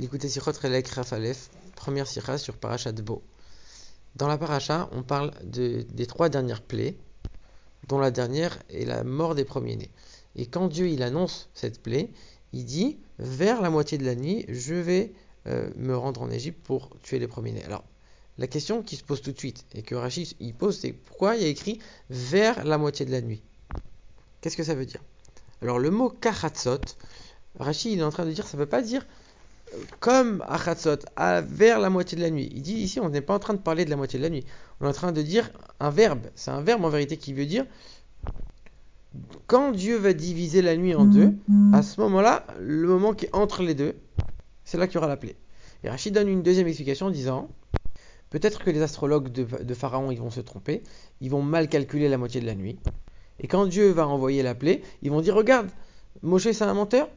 L'écoutez Sichot Relek Rafalef, première sira sur Parashat Bo. Dans la paracha, on parle de, des trois dernières plaies, dont la dernière est la mort des premiers-nés. Et quand Dieu il annonce cette plaie, il dit vers la moitié de la nuit, je vais euh, me rendre en Égypte pour tuer les premiers-nés. Alors, la question qui se pose tout de suite et que Rachid il pose, c'est pourquoi il y a écrit vers la moitié de la nuit? Qu'est-ce que ça veut dire? Alors, le mot kachatzot, Rachid il est en train de dire, ça ne veut pas dire comme à, vers la moitié de la nuit. Il dit ici, on n'est pas en train de parler de la moitié de la nuit. On est en train de dire un verbe. C'est un verbe en vérité qui veut dire quand Dieu va diviser la nuit en deux, à ce moment-là, le moment qui est entre les deux, c'est là qu'il y aura la plaie. Et Rachid donne une deuxième explication en disant peut-être que les astrologues de, de, Pharaon ils vont se tromper, ils vont mal calculer la moitié de la nuit. Et quand Dieu va envoyer la plaie, ils vont dire regarde, Moshe c'est un menteur,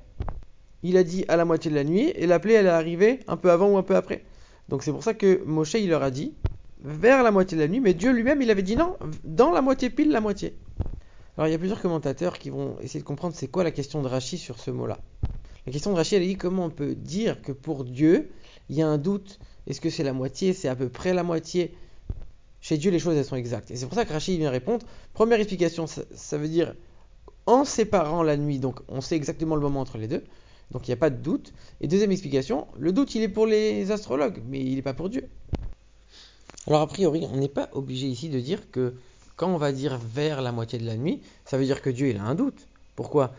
il a dit à la moitié de la nuit, et la plaie elle est arrivée un peu avant ou un peu après. Donc c'est pour ça que Moshe il leur a dit vers la moitié de la nuit, mais Dieu lui-même il avait dit non, dans la moitié pile la moitié. Alors il y a plusieurs commentateurs qui vont essayer de comprendre c'est quoi la question de Rachid sur ce mot-là. La question de Rachid, elle dit comment on peut dire que pour Dieu, il y a un doute? Est-ce que c'est la moitié? C'est à peu près la moitié? Chez Dieu, les choses, elles sont exactes. Et c'est pour ça que Rachid vient répondre. Première explication, ça, veut dire en séparant la nuit, donc on sait exactement le moment entre les deux. Donc il n'y a pas de doute. Et deuxième explication, le doute, il est pour les astrologues, mais il n'est pas pour Dieu. Alors a priori, on n'est pas obligé ici de dire que quand on va dire vers la moitié de la nuit, ça veut dire que Dieu, il a un doute. Pourquoi?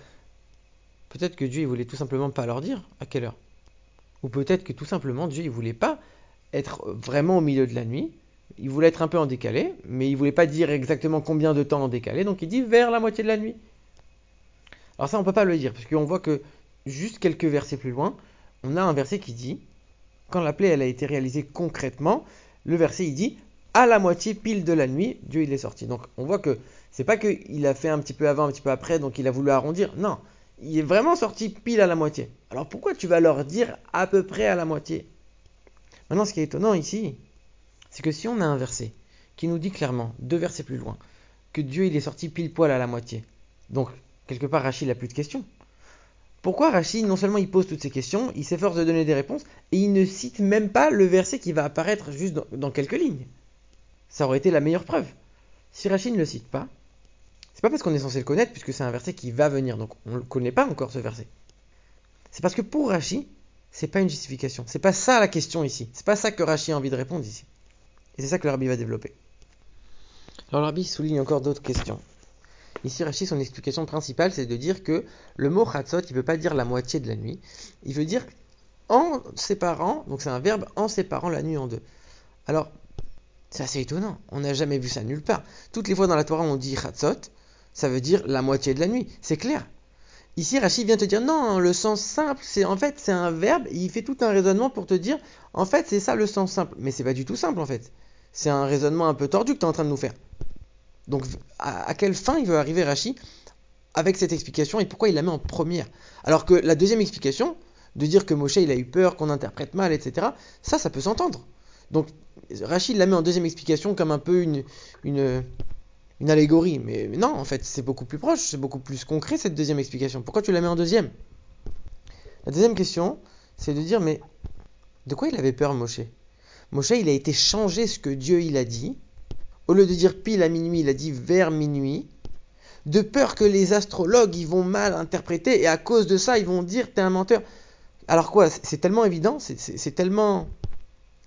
Peut-être que Dieu il voulait tout simplement pas leur dire à quelle heure? Ou peut-être que tout simplement Dieu il voulait pas être vraiment au milieu de la nuit. Il voulait être un peu en décalé, mais il voulait pas dire exactement combien de temps en décalé, donc il dit vers la moitié de la nuit. Alors ça on peut pas le dire, parce qu'on voit que juste quelques versets plus loin, on a un verset qui dit, quand la plaie a été réalisée concrètement, le verset il dit à la moitié pile de la nuit, Dieu il est sorti. Donc on voit que c'est pas qu'il a fait un petit peu avant, un petit peu après, donc il a voulu arrondir. Non, il est vraiment sorti pile à la moitié. Alors pourquoi tu vas leur dire à peu près à la moitié? Maintenant, ce qui est étonnant ici, c'est que si on a un verset qui nous dit clairement, deux versets plus loin, que Dieu il est sorti pile poil à la moitié, donc quelque part Rachid n'a plus de questions. Pourquoi Rachid, non seulement il pose toutes ces questions, il s'efforce de donner des réponses, et il ne cite même pas le verset qui va apparaître juste dans, quelques lignes Ça aurait été la meilleure preuve. Si Rachid ne le cite pas, c'est pas parce qu'on est censé le connaître, puisque c'est un verset qui va venir, donc on ne le connaît pas encore ce verset. C'est parce que pour Rashi, c'est pas une justification. C'est pas ça la question ici. C'est pas ça que Rashi a envie de répondre ici. Et c'est ça que le rabbi va développer. Alors le rabbi souligne encore d'autres questions. Ici, Rashi, son explication principale, c'est de dire que le mot chatzot, il ne veut pas dire la moitié de la nuit. Il veut dire en séparant, donc c'est un verbe, en séparant la nuit en deux. Alors, c'est assez étonnant. On n'a jamais vu ça nulle part. Toutes les fois dans la Torah, on dit chatzot, ça veut dire la moitié de la nuit. C'est clair. Ici, Rachid vient te dire non, le sens simple, c'est en fait c'est un verbe. il fait tout un raisonnement pour te dire en fait c'est ça le sens simple. Mais c'est pas du tout simple en fait. C'est un raisonnement un peu tordu que tu es en train de nous faire. Donc à, quelle fin il veut arriver Rachid avec cette explication et pourquoi il la met en première? Alors que la deuxième explication, de dire que Moshe il a eu peur, qu'on interprète mal, etc. Ça, ça peut s'entendre. Donc Rachid la met en deuxième explication comme un peu une, une, une allégorie. Mais, mais, non, en fait, c'est beaucoup plus proche, c'est beaucoup plus concret cette deuxième explication. Pourquoi tu la mets en deuxième? La deuxième question, c'est de dire, mais de quoi il avait peur, Moshe? Moshe, il a été changé ce que Dieu il a dit. Au lieu de dire pile à minuit, il a dit vers minuit. De peur que les astrologues, ils vont mal interpréter et à cause de ça, ils vont dire, t'es un menteur. Alors quoi C'est tellement évident, c'est tellement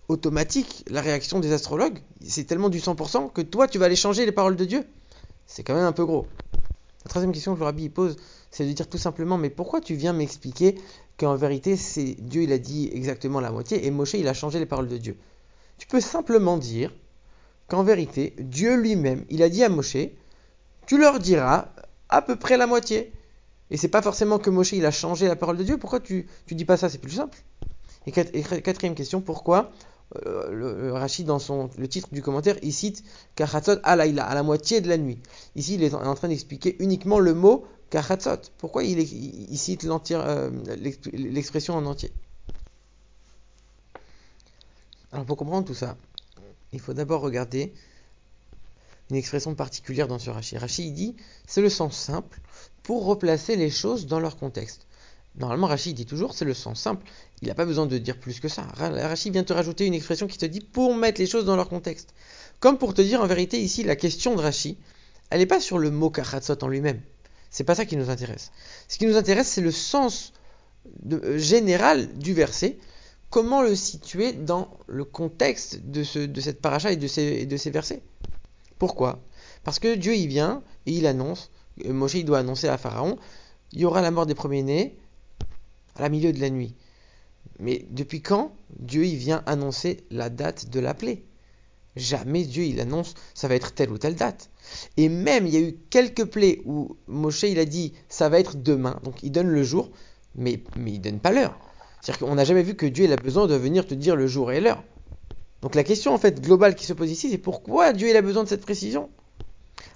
automatique la réaction des astrologues. C'est tellement du 100% que toi, tu vas aller changer les paroles de Dieu. C'est quand même un peu gros. La troisième question que le rabbi pose, c'est de dire tout simplement, mais pourquoi tu viens m'expliquer qu'en vérité, c'est Dieu, il a dit exactement la moitié, et Moshe, il a changé les paroles de Dieu? Tu peux simplement dire qu'en vérité, Dieu lui-même, il a dit à Moshe, tu leur diras à peu près la moitié. Et c'est pas forcément que Moshe, il a changé la parole de Dieu. Pourquoi tu, tu dis pas ça? C'est plus simple. Et quatrième question, pourquoi euh, Rachid, dans son, le titre du commentaire, il cite Kachatzot alayla, à la moitié de la nuit. Ici, il est en train d'expliquer uniquement le mot Kachatzot. Pourquoi il cite euh, l'expression en entier? Alors, pour comprendre tout ça, il faut d'abord regarder une expression particulière dans ce. Rachid, il dit c'est le sens simple pour replacer les choses dans leur contexte. Normalement, Rachid dit toujours c'est le sens simple, Il n'a pas besoin de dire plus que ça. Rachid vient te rajouter une expression qui te dit pour mettre les choses dans leur contexte. Comme pour te dire en vérité ici, la question de Rachid, elle n'est pas sur le mot kachatzot en lui-même. C'est pas ça qui nous intéresse. Ce qui nous intéresse, c'est le sens euh, général du verset. Comment le situer dans le contexte de, ce, de cette paracha et de ces, versets Pourquoi? Parce que Dieu y vient et il annonce, euh, Moshe il doit annoncer à Pharaon, il y aura la mort des premiers-nés à la milieu de la nuit. Mais depuis quand Dieu il vient annoncer la date de la plaie? Jamais Dieu il annonce ça va être telle ou telle date. Et même il y a eu quelques plaies où Moshe il a dit ça va être demain, donc il donne le jour, mais, mais il donne pas l'heure. C'est-à-dire qu'on n'a jamais vu que Dieu il a besoin de venir te dire le jour et l'heure. Donc la question en fait globale qui se pose ici, c'est pourquoi Dieu a besoin de cette précision?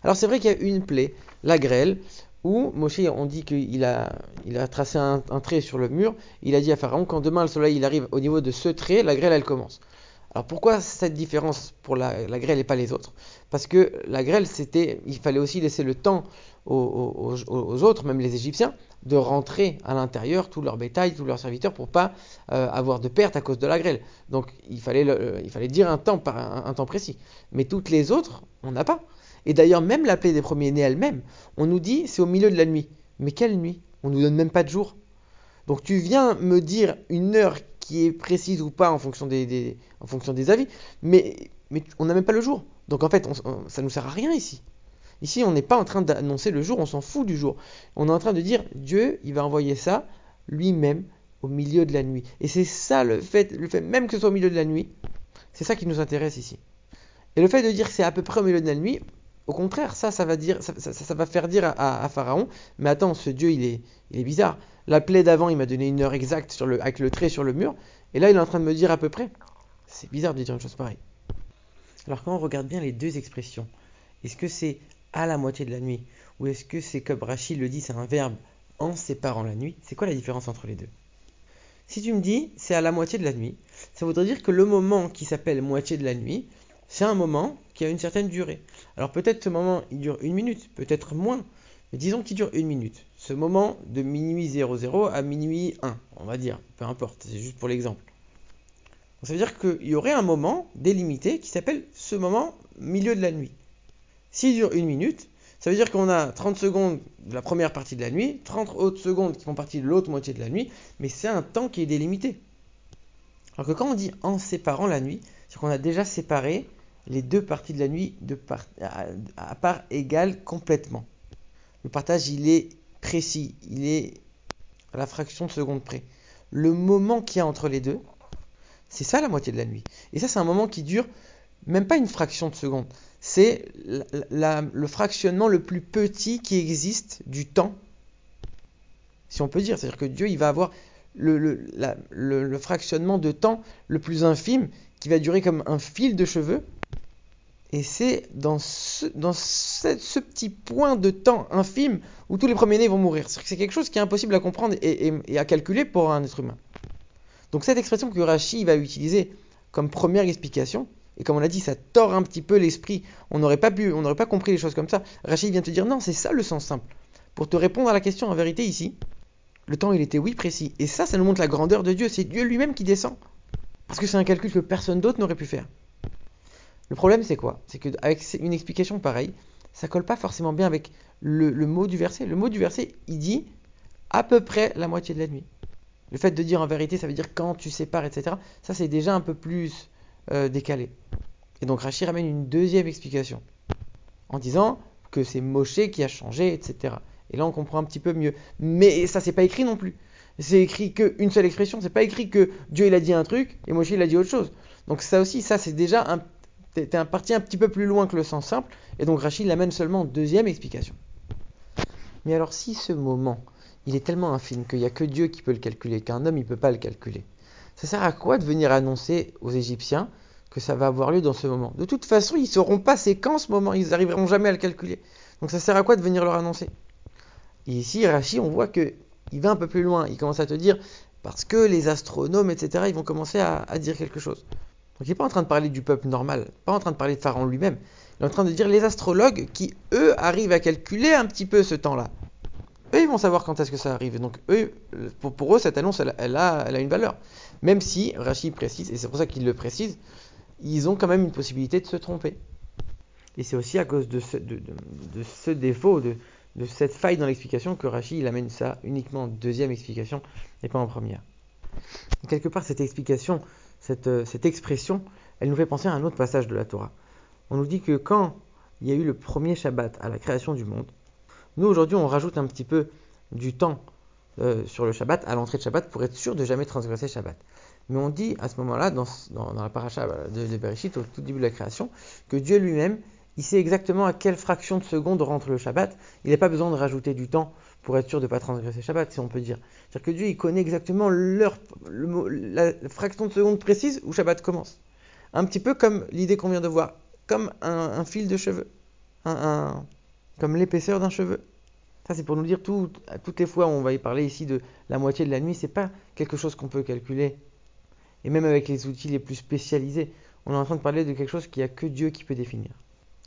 Alors c'est vrai qu'il y a une plaie, la grêle, où Moshe, on dit qu'il a, il a tracé un, trait sur le mur, il a dit à Pharaon, quand demain le soleil il arrive au niveau de ce trait, la grêle elle commence. Alors pourquoi cette différence pour la, grêle et pas les autres? Parce que la grêle, c'était, il fallait aussi laisser le temps aux, autres, même les Égyptiens, de rentrer à l'intérieur, tout leur bétail, tous leurs serviteurs, pour pas euh, avoir de perte à cause de la grêle. Donc il fallait, il fallait dire un temps, un, temps précis. Mais toutes les autres, on n'a pas. Et d'ailleurs, même la plaie des premiers-nés elle-même, on nous dit c'est au milieu de la nuit. Mais quelle nuit? On nous donne même pas de jour. Donc tu viens me dire une heure est précise ou pas en fonction des, avis, mais, on n'a même pas le jour. Donc en fait, ça ne nous sert à rien ici. Ici, on n'est pas en train d'annoncer le jour, on s'en fout du jour. On est en train de dire Dieu, il va envoyer ça lui-même au milieu de la nuit. Et c'est ça le fait, le fait même que ce soit au milieu de la nuit, c'est ça qui nous intéresse ici. Et le fait de dire que c'est à peu près au milieu de la nuit, au contraire, ça, ça va, dire, ça, va faire dire à, Pharaon, mais attends, ce Dieu, il est, il est bizarre. La plaie d'avant, il m'a donné une heure exacte avec le trait sur le mur, et là, il est en train de me dire à peu près. C'est bizarre de dire une chose pareille. Alors quand on regarde bien les deux expressions, est-ce que c'est à la moitié de la nuit, ou est-ce que c'est comme Rachid le dit, c'est un verbe en séparant la nuit C'est quoi la différence entre les deux? Si tu me dis c'est à la moitié de la nuit, ça voudrait dire que le moment qui s'appelle moitié de la nuit, c'est un moment a une certaine durée. Alors peut-être ce moment il dure une minute, peut-être moins, mais disons qu'il dure une minute. Ce moment de minuit 00 à minuit 1, on va dire, peu importe, c'est juste pour l'exemple. Ça veut dire qu'il y aurait un moment délimité qui s'appelle ce moment milieu de la nuit. S'il dure une minute, ça veut dire qu'on a 30 secondes de la première partie de la nuit, 30 autres secondes qui font partie de l'autre moitié de la nuit, mais c'est un temps qui est délimité. Alors que quand on dit en séparant la nuit, c'est qu'on a déjà séparé les deux parties de la nuit à, part égale complètement. Le partage, il est précis, il est à la fraction de seconde près. Le moment qu'il y a entre les deux, c'est ça la moitié de la nuit. Et ça, c'est un moment qui dure même pas une fraction de seconde. C'est le fractionnement le plus petit qui existe du temps, si on peut dire. C'est-à-dire que Dieu, il va avoir le, fractionnement de temps le plus infime qui va durer comme un fil de cheveux. Et c'est dans, ce, petit point de temps infime où tous les premiers-nés vont mourir. C'est quelque chose qui est impossible à comprendre et, à calculer pour un être humain. Donc cette expression que Rashi va utiliser comme première explication, et comme on l'a dit, ça tord un petit peu l'esprit, on n'aurait pas pu, on n'aurait pas compris les choses comme ça. Rashi vient te dire non, c'est ça le sens simple. Pour te répondre à la question en vérité ici, le temps il était oui précis. Et ça, ça nous montre la grandeur de Dieu. C'est Dieu lui-même qui descend. Parce que c'est un calcul que personne d'autre n'aurait pu faire. Le problème c'est quoi? C'est qu'avec une explication pareille, ça colle pas forcément bien avec le, mot du verset. Le mot du verset, il dit à peu près la moitié de la nuit. Le fait de dire en vérité, ça veut dire quand tu sépares, etc. Ça, c'est déjà un peu plus euh, décalé. Et donc Rachid ramène une deuxième explication en disant que c'est Moshe qui a changé, etc. Et là, on comprend un petit peu mieux. Mais ça, c'est pas écrit non plus. C'est écrit qu'une seule expression. C'est pas écrit que Dieu il a dit un truc et Moshe il a dit autre chose. Donc ça aussi, ça c'est déjà un, t'es un parti un petit peu plus loin que le sens simple. Et donc Rachid l'amène seulement en deuxième explication. Mais alors si ce moment il est tellement infime qu'il n'y a que Dieu qui peut le calculer, qu'un homme il ne peut pas le calculer. Ça sert à quoi de venir annoncer aux Égyptiens que ça va avoir lieu dans ce moment? De toute façon, ils ne sauront pas c'est quand ce moment, ils n'arriveront jamais à le calculer. Donc ça sert à quoi de venir leur annoncer? Et ici, Rachi, on voit qu'il va un peu plus loin, il commence à te dire, parce que les astronomes, etc., ils vont commencer à dire quelque chose. Donc il n'est pas en train de parler du peuple normal, pas en train de parler de Pharaon lui-même, il est en train de dire les astrologues qui, eux, arrivent à calculer un petit peu ce temps-là. eux, ils vont savoir quand est-ce que ça arrive. donc, eux, pour, eux, cette annonce, elle, a, une valeur. Même si, Rachid précise, et c'est pour ça qu'il le précise, ils ont quand même une possibilité de se tromper. Et c'est aussi à cause de ce, défaut, de, cette faille dans l'explication, que Rachid il amène ça uniquement en deuxième explication et pas en première. Quelque part, cette explication, cette, euh, cette expression, elle nous fait penser à un autre passage de la Torah. On nous dit que quand il y a eu le premier Shabbat à la création du monde, nous aujourd'hui on rajoute un petit peu du temps euh, sur le Shabbat, à l'entrée de Shabbat, pour être sûr de jamais transgresser Shabbat. Mais on dit à ce moment-là, dans, la paracha de, de Bereshit, au tout début de la création, que Dieu lui-même, il sait exactement à quelle fraction de seconde rentre le Shabbat. Il n'a pas besoin de rajouter du temps pour être sûr de ne pas transgresser Shabbat, si on peut dire. C'est-à-dire que Dieu, il connaît exactement l'heure, la fraction de seconde précise où Shabbat commence. Un petit peu comme l'idée qu'on vient de voir, comme un, fil de cheveux, comme l'épaisseur d'un cheveu. Ça, c'est pour nous dire toutes les fois on va y parler ici de la moitié de la nuit, c'est pas quelque chose qu'on peut calculer. Et même avec les outils les plus spécialisés, on est en train de parler de quelque chose qu'il n'y a que Dieu qui peut définir.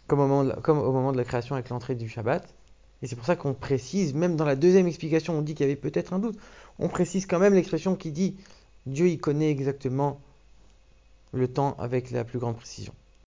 Comme au moment de la, création avec l'entrée du Shabbat. Et c'est pour ça qu'on précise, même dans la deuxième explication, on dit qu'il y avait peut-être un doute. On précise quand même l'expression qui dit Dieu, il connaît exactement le temps avec la plus grande précision.